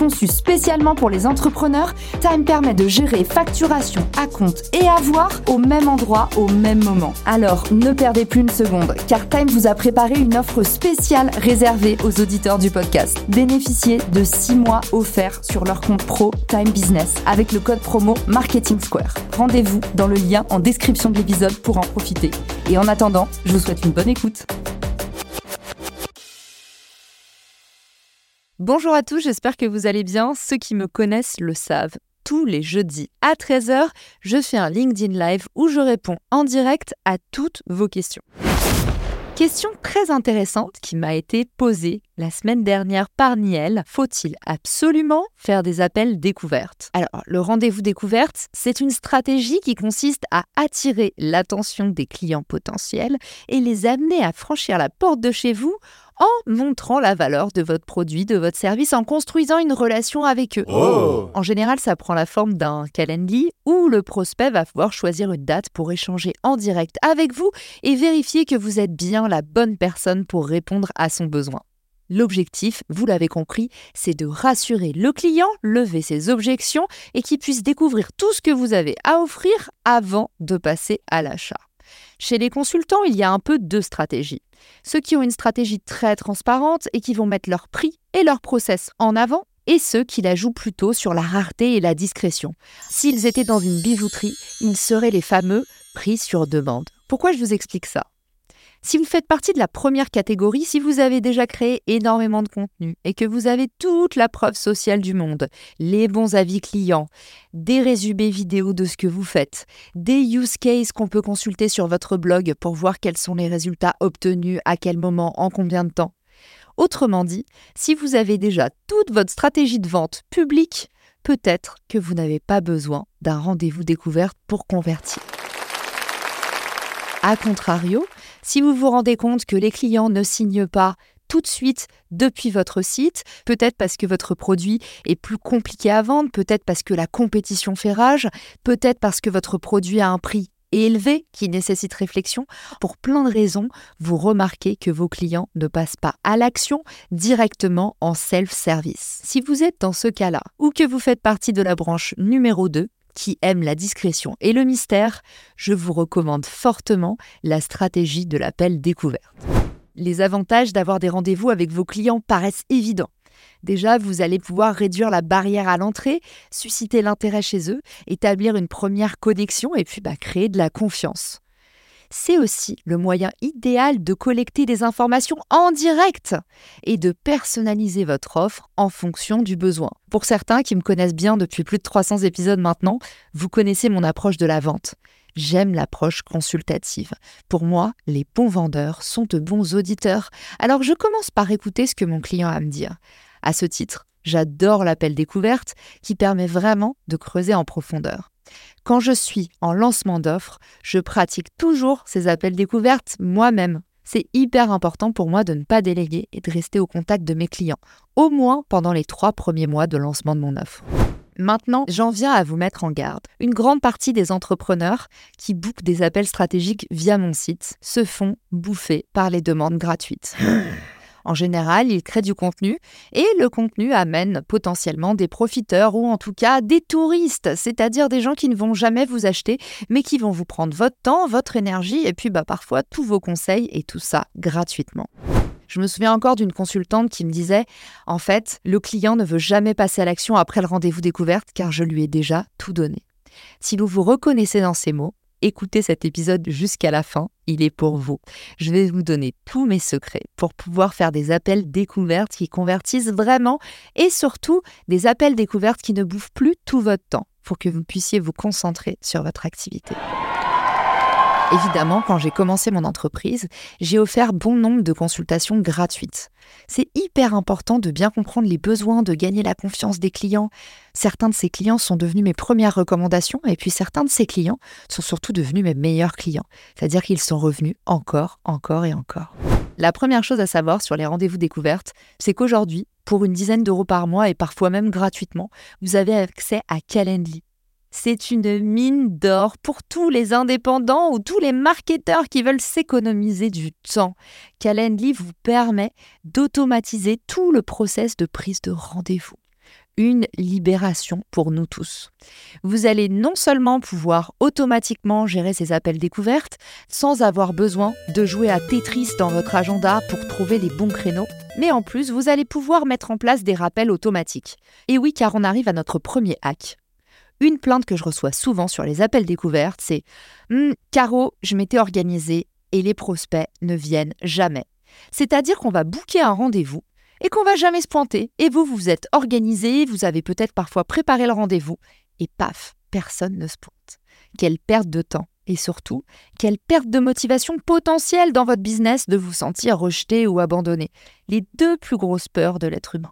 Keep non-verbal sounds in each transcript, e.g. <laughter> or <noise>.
Conçue spécialement pour les entrepreneurs, Time permet de gérer facturation à compte et avoir au même endroit au même moment. Alors ne perdez plus une seconde, car Time vous a préparé une offre spéciale réservée aux auditeurs du podcast. Bénéficiez de 6 mois offerts sur leur compte pro Time Business avec le code promo Marketing Square. Rendez-vous dans le lien en description de l'épisode pour en profiter. Et en attendant, je vous souhaite une bonne écoute. Bonjour à tous, j'espère que vous allez bien. Ceux qui me connaissent le savent. Tous les jeudis à 13h, je fais un LinkedIn Live où je réponds en direct à toutes vos questions. Question très intéressante qui m'a été posée la semaine dernière par Niel. Faut-il absolument faire des appels découvertes? Alors, le rendez-vous découverte, c'est une stratégie qui consiste à attirer l'attention des clients potentiels et les amener à franchir la porte de chez vous en montrant la valeur de votre produit, de votre service, en construisant une relation avec eux. Oh. En général, ça prend la forme d'un calendly où le prospect va pouvoir choisir une date pour échanger en direct avec vous et vérifier que vous êtes bien la bonne personne pour répondre à son besoin. L'objectif, vous l'avez compris, c'est de rassurer le client, lever ses objections et qu'il puisse découvrir tout ce que vous avez à offrir avant de passer à l'achat. Chez les consultants, il y a un peu deux stratégies. Ceux qui ont une stratégie très transparente et qui vont mettre leur prix et leur process en avant, et ceux qui la jouent plutôt sur la rareté et la discrétion. S'ils étaient dans une bijouterie, ils seraient les fameux prix sur demande. Pourquoi je vous explique ça? Si vous faites partie de la première catégorie, si vous avez déjà créé énormément de contenu et que vous avez toute la preuve sociale du monde, les bons avis clients, des résumés vidéo de ce que vous faites, des use cases qu'on peut consulter sur votre blog pour voir quels sont les résultats obtenus, à quel moment, en combien de temps. Autrement dit, si vous avez déjà toute votre stratégie de vente publique, peut-être que vous n'avez pas besoin d'un rendez-vous découverte pour convertir. A contrario, si vous vous rendez compte que les clients ne signent pas tout de suite depuis votre site, peut-être parce que votre produit est plus compliqué à vendre, peut-être parce que la compétition fait rage, peut-être parce que votre produit a un prix élevé qui nécessite réflexion, pour plein de raisons, vous remarquez que vos clients ne passent pas à l'action directement en self-service. Si vous êtes dans ce cas-là, ou que vous faites partie de la branche numéro 2, qui aime la discrétion et le mystère, je vous recommande fortement la stratégie de l'appel découverte. Les avantages d'avoir des rendez-vous avec vos clients paraissent évidents. Déjà, vous allez pouvoir réduire la barrière à l'entrée, susciter l'intérêt chez eux, établir une première connexion et puis bah, créer de la confiance c'est aussi le moyen idéal de collecter des informations en direct et de personnaliser votre offre en fonction du besoin. Pour certains qui me connaissent bien depuis plus de 300 épisodes maintenant, vous connaissez mon approche de la vente. J'aime l'approche consultative. Pour moi, les bons vendeurs sont de bons auditeurs. Alors je commence par écouter ce que mon client a à me dire. À ce titre, j'adore l'appel découverte qui permet vraiment de creuser en profondeur. Quand je suis en lancement d'offres, je pratique toujours ces appels découvertes moi-même. C'est hyper important pour moi de ne pas déléguer et de rester au contact de mes clients, au moins pendant les trois premiers mois de lancement de mon offre. Maintenant, j'en viens à vous mettre en garde. Une grande partie des entrepreneurs qui bookent des appels stratégiques via mon site se font bouffer par les demandes gratuites. <laughs> En général, ils créent du contenu et le contenu amène potentiellement des profiteurs ou en tout cas des touristes, c'est-à-dire des gens qui ne vont jamais vous acheter mais qui vont vous prendre votre temps, votre énergie et puis bah, parfois tous vos conseils et tout ça gratuitement. Je me souviens encore d'une consultante qui me disait En fait, le client ne veut jamais passer à l'action après le rendez-vous découverte car je lui ai déjà tout donné. Si vous vous reconnaissez dans ces mots, écoutez cet épisode jusqu'à la fin, il est pour vous. Je vais vous donner tous mes secrets pour pouvoir faire des appels découvertes qui convertissent vraiment et surtout des appels découvertes qui ne bouffent plus tout votre temps pour que vous puissiez vous concentrer sur votre activité. Évidemment, quand j'ai commencé mon entreprise, j'ai offert bon nombre de consultations gratuites. C'est hyper important de bien comprendre les besoins, de gagner la confiance des clients. Certains de ces clients sont devenus mes premières recommandations et puis certains de ces clients sont surtout devenus mes meilleurs clients. C'est-à-dire qu'ils sont revenus encore, encore et encore. La première chose à savoir sur les rendez-vous découvertes, c'est qu'aujourd'hui, pour une dizaine d'euros par mois et parfois même gratuitement, vous avez accès à Calendly. C'est une mine d'or pour tous les indépendants ou tous les marketeurs qui veulent s'économiser du temps. Calendly vous permet d'automatiser tout le process de prise de rendez-vous. Une libération pour nous tous. Vous allez non seulement pouvoir automatiquement gérer ces appels découvertes sans avoir besoin de jouer à Tetris dans votre agenda pour trouver les bons créneaux, mais en plus vous allez pouvoir mettre en place des rappels automatiques. Et oui, car on arrive à notre premier hack, une plainte que je reçois souvent sur les appels découvertes, c'est hm, Caro, je m'étais organisé et les prospects ne viennent jamais. C'est-à-dire qu'on va booker un rendez-vous et qu'on va jamais se pointer. Et vous, vous êtes organisé, vous avez peut-être parfois préparé le rendez-vous et paf, personne ne se pointe. Quelle perte de temps et surtout, quelle perte de motivation potentielle dans votre business de vous sentir rejeté ou abandonné. Les deux plus grosses peurs de l'être humain.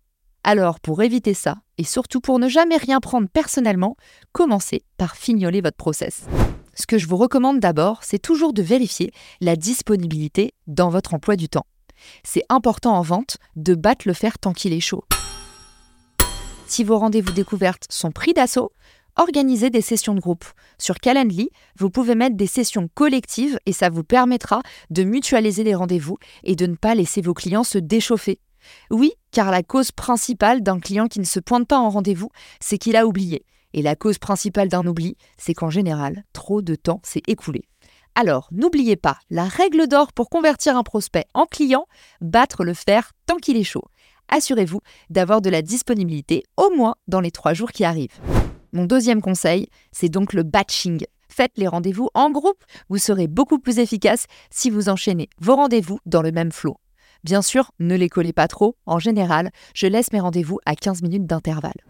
Alors, pour éviter ça, et surtout pour ne jamais rien prendre personnellement, commencez par fignoler votre process. Ce que je vous recommande d'abord, c'est toujours de vérifier la disponibilité dans votre emploi du temps. C'est important en vente de battre le fer tant qu'il est chaud. Si vos rendez-vous découvertes sont pris d'assaut, organisez des sessions de groupe. Sur Calendly, vous pouvez mettre des sessions collectives et ça vous permettra de mutualiser les rendez-vous et de ne pas laisser vos clients se déchauffer. Oui, car la cause principale d'un client qui ne se pointe pas en rendez-vous, c'est qu'il a oublié. Et la cause principale d'un oubli, c'est qu'en général, trop de temps s'est écoulé. Alors, n'oubliez pas, la règle d'or pour convertir un prospect en client, battre le fer tant qu'il est chaud. Assurez-vous d'avoir de la disponibilité au moins dans les trois jours qui arrivent. Mon deuxième conseil, c'est donc le batching. Faites les rendez-vous en groupe, vous serez beaucoup plus efficace si vous enchaînez vos rendez-vous dans le même flot. Bien sûr, ne les collez pas trop. En général, je laisse mes rendez-vous à 15 minutes d'intervalle.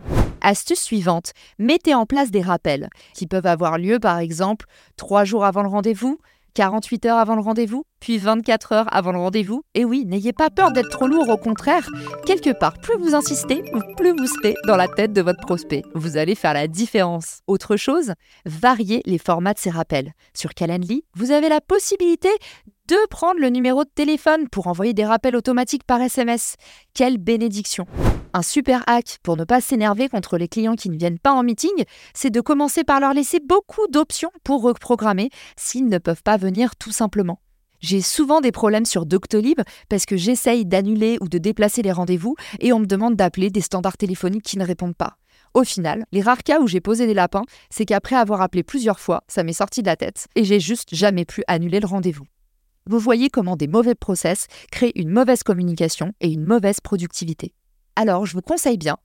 Astuce suivante, mettez en place des rappels qui peuvent avoir lieu par exemple 3 jours avant le rendez-vous, 48 heures avant le rendez-vous, puis 24 heures avant le rendez-vous. Et oui, n'ayez pas peur d'être trop lourd, au contraire, quelque part, plus vous insistez, plus vous serez dans la tête de votre prospect. Vous allez faire la différence. Autre chose, variez les formats de ces rappels. Sur Calendly, vous avez la possibilité de prendre le numéro de téléphone pour envoyer des rappels automatiques par SMS. Quelle bénédiction Un super hack pour ne pas s'énerver contre les clients qui ne viennent pas en meeting, c'est de commencer par leur laisser beaucoup d'options pour reprogrammer s'ils ne peuvent pas venir tout simplement. J'ai souvent des problèmes sur Doctolib parce que j'essaye d'annuler ou de déplacer les rendez-vous et on me demande d'appeler des standards téléphoniques qui ne répondent pas. Au final, les rares cas où j'ai posé des lapins, c'est qu'après avoir appelé plusieurs fois, ça m'est sorti de la tête et j'ai juste jamais pu annuler le rendez-vous. Vous voyez comment des mauvais process créent une mauvaise communication et une mauvaise productivité. Alors, je vous conseille bien,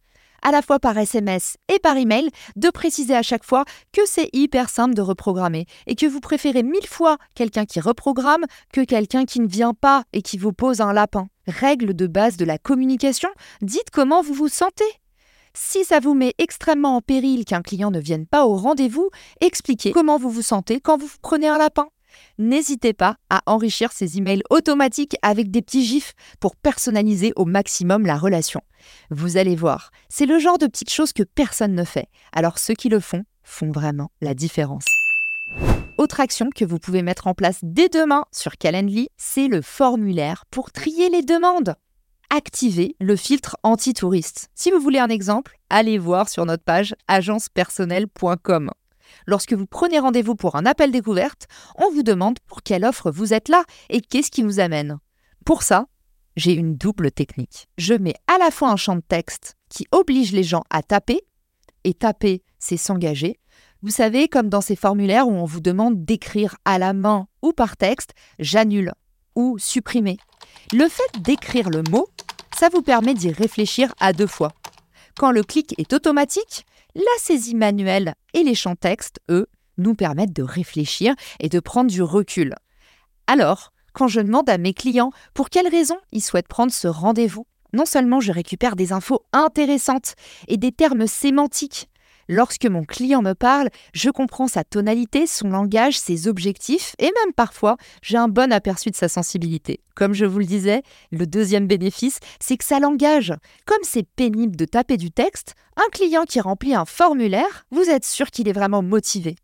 à la fois par SMS et par email, de préciser à chaque fois que c'est hyper simple de reprogrammer et que vous préférez mille fois quelqu'un qui reprogramme que quelqu'un qui ne vient pas et qui vous pose un lapin. Règle de base de la communication, dites comment vous vous sentez. Si ça vous met extrêmement en péril qu'un client ne vienne pas au rendez-vous, expliquez comment vous vous sentez quand vous prenez un lapin. N'hésitez pas à enrichir ces emails automatiques avec des petits gifs pour personnaliser au maximum la relation. Vous allez voir, c'est le genre de petites choses que personne ne fait. Alors ceux qui le font font vraiment la différence. Autre action que vous pouvez mettre en place dès demain sur Calendly, c'est le formulaire pour trier les demandes. Activez le filtre anti-touriste. Si vous voulez un exemple, allez voir sur notre page agencepersonnelle.com. Lorsque vous prenez rendez-vous pour un appel découverte, on vous demande pour quelle offre vous êtes là et qu'est-ce qui vous amène. Pour ça, j'ai une double technique. Je mets à la fois un champ de texte qui oblige les gens à taper, et taper, c'est s'engager. Vous savez, comme dans ces formulaires où on vous demande d'écrire à la main ou par texte, j'annule ou supprimer. Le fait d'écrire le mot, ça vous permet d'y réfléchir à deux fois. Quand le clic est automatique, la saisie manuelle et les champs texte, eux, nous permettent de réfléchir et de prendre du recul. Alors, quand je demande à mes clients pour quelles raisons ils souhaitent prendre ce rendez-vous, non seulement je récupère des infos intéressantes et des termes sémantiques, Lorsque mon client me parle, je comprends sa tonalité, son langage, ses objectifs et même parfois, j'ai un bon aperçu de sa sensibilité. Comme je vous le disais, le deuxième bénéfice, c'est que ça l'engage. Comme c'est pénible de taper du texte, un client qui remplit un formulaire, vous êtes sûr qu'il est vraiment motivé.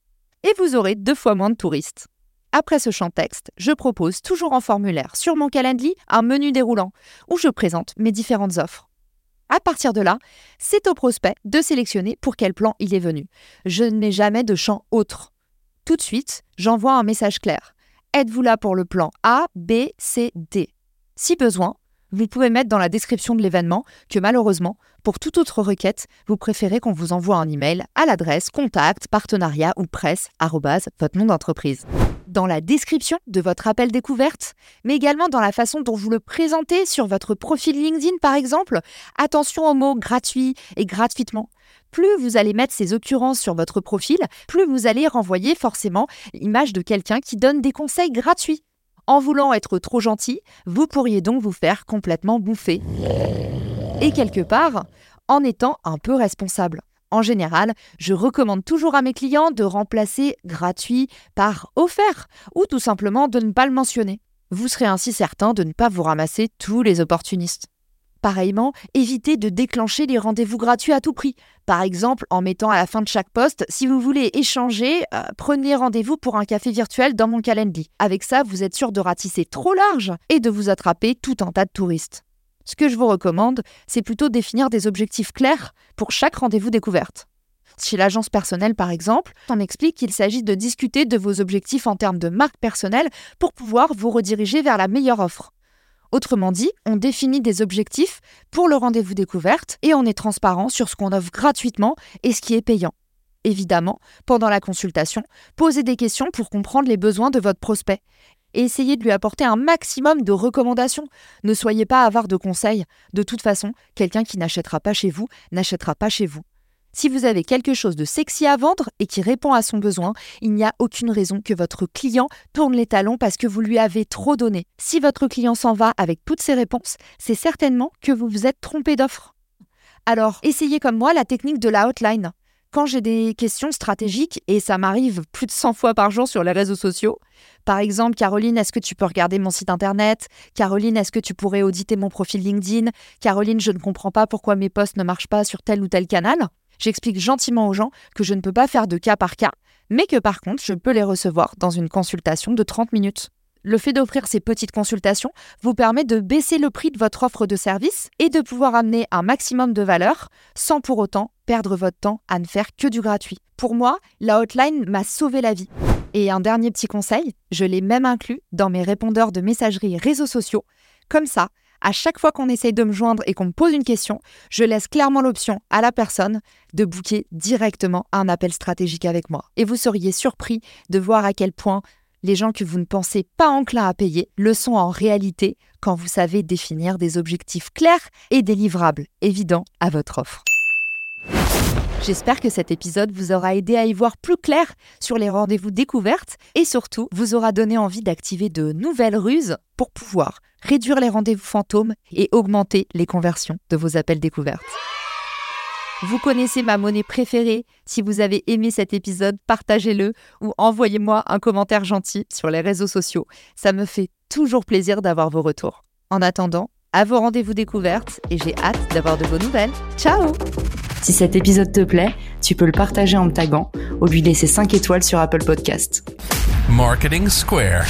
Et vous aurez deux fois moins de touristes. Après ce champ texte, je propose toujours en formulaire sur mon calendrier un menu déroulant où je présente mes différentes offres. À partir de là, c'est au prospect de sélectionner pour quel plan il est venu. Je mets jamais de champ autre. Tout de suite, j'envoie un message clair. Êtes-vous là pour le plan A, B, C, D? Si besoin, vous pouvez mettre dans la description de l'événement que malheureusement, pour toute autre requête, vous préférez qu'on vous envoie un email à l'adresse contact, partenariat ou presse votre nom d'entreprise dans la description de votre appel découverte, mais également dans la façon dont vous le présentez sur votre profil LinkedIn par exemple. Attention aux mots gratuit et gratuitement. Plus vous allez mettre ces occurrences sur votre profil, plus vous allez renvoyer forcément l'image de quelqu'un qui donne des conseils gratuits. En voulant être trop gentil, vous pourriez donc vous faire complètement bouffer. Et quelque part, en étant un peu responsable. En général, je recommande toujours à mes clients de remplacer gratuit par offert ou tout simplement de ne pas le mentionner. Vous serez ainsi certain de ne pas vous ramasser tous les opportunistes. Pareillement, évitez de déclencher les rendez-vous gratuits à tout prix. Par exemple, en mettant à la fin de chaque poste, si vous voulez échanger, euh, prenez rendez-vous pour un café virtuel dans mon calendrier. Avec ça, vous êtes sûr de ratisser trop large et de vous attraper tout un tas de touristes. Ce que je vous recommande, c'est plutôt définir des objectifs clairs pour chaque rendez-vous découverte. Chez l'agence personnelle, par exemple, on explique qu'il s'agit de discuter de vos objectifs en termes de marque personnelle pour pouvoir vous rediriger vers la meilleure offre. Autrement dit, on définit des objectifs pour le rendez-vous découverte et on est transparent sur ce qu'on offre gratuitement et ce qui est payant. Évidemment, pendant la consultation, posez des questions pour comprendre les besoins de votre prospect et essayez de lui apporter un maximum de recommandations. Ne soyez pas avare de conseils. De toute façon, quelqu'un qui n'achètera pas chez vous n'achètera pas chez vous. Si vous avez quelque chose de sexy à vendre et qui répond à son besoin, il n'y a aucune raison que votre client tourne les talons parce que vous lui avez trop donné. Si votre client s'en va avec toutes ses réponses, c'est certainement que vous vous êtes trompé d'offre. Alors, essayez comme moi la technique de la hotline. Quand j'ai des questions stratégiques, et ça m'arrive plus de 100 fois par jour sur les réseaux sociaux, par exemple, Caroline, est-ce que tu peux regarder mon site internet? Caroline, est-ce que tu pourrais auditer mon profil LinkedIn? Caroline, je ne comprends pas pourquoi mes posts ne marchent pas sur tel ou tel canal. J'explique gentiment aux gens que je ne peux pas faire de cas par cas, mais que par contre, je peux les recevoir dans une consultation de 30 minutes. Le fait d'offrir ces petites consultations vous permet de baisser le prix de votre offre de service et de pouvoir amener un maximum de valeur sans pour autant perdre votre temps à ne faire que du gratuit. Pour moi, la hotline m'a sauvé la vie. Et un dernier petit conseil, je l'ai même inclus dans mes répondeurs de messagerie réseaux sociaux. Comme ça, à chaque fois qu'on essaye de me joindre et qu'on me pose une question, je laisse clairement l'option à la personne de booker directement un appel stratégique avec moi. Et vous seriez surpris de voir à quel point les gens que vous ne pensez pas enclins à payer le sont en réalité quand vous savez définir des objectifs clairs et délivrables, évidents à votre offre. J'espère que cet épisode vous aura aidé à y voir plus clair sur les rendez-vous découvertes et surtout vous aura donné envie d'activer de nouvelles ruses pour pouvoir réduire les rendez-vous fantômes et augmenter les conversions de vos appels découvertes. Vous connaissez ma monnaie préférée. Si vous avez aimé cet épisode, partagez-le ou envoyez-moi un commentaire gentil sur les réseaux sociaux. Ça me fait toujours plaisir d'avoir vos retours. En attendant, à vos rendez-vous découvertes et j'ai hâte d'avoir de vos nouvelles. Ciao Si cet épisode te plaît, tu peux le partager en me tagant ou lui laisser 5 étoiles sur Apple Podcast. Marketing Square.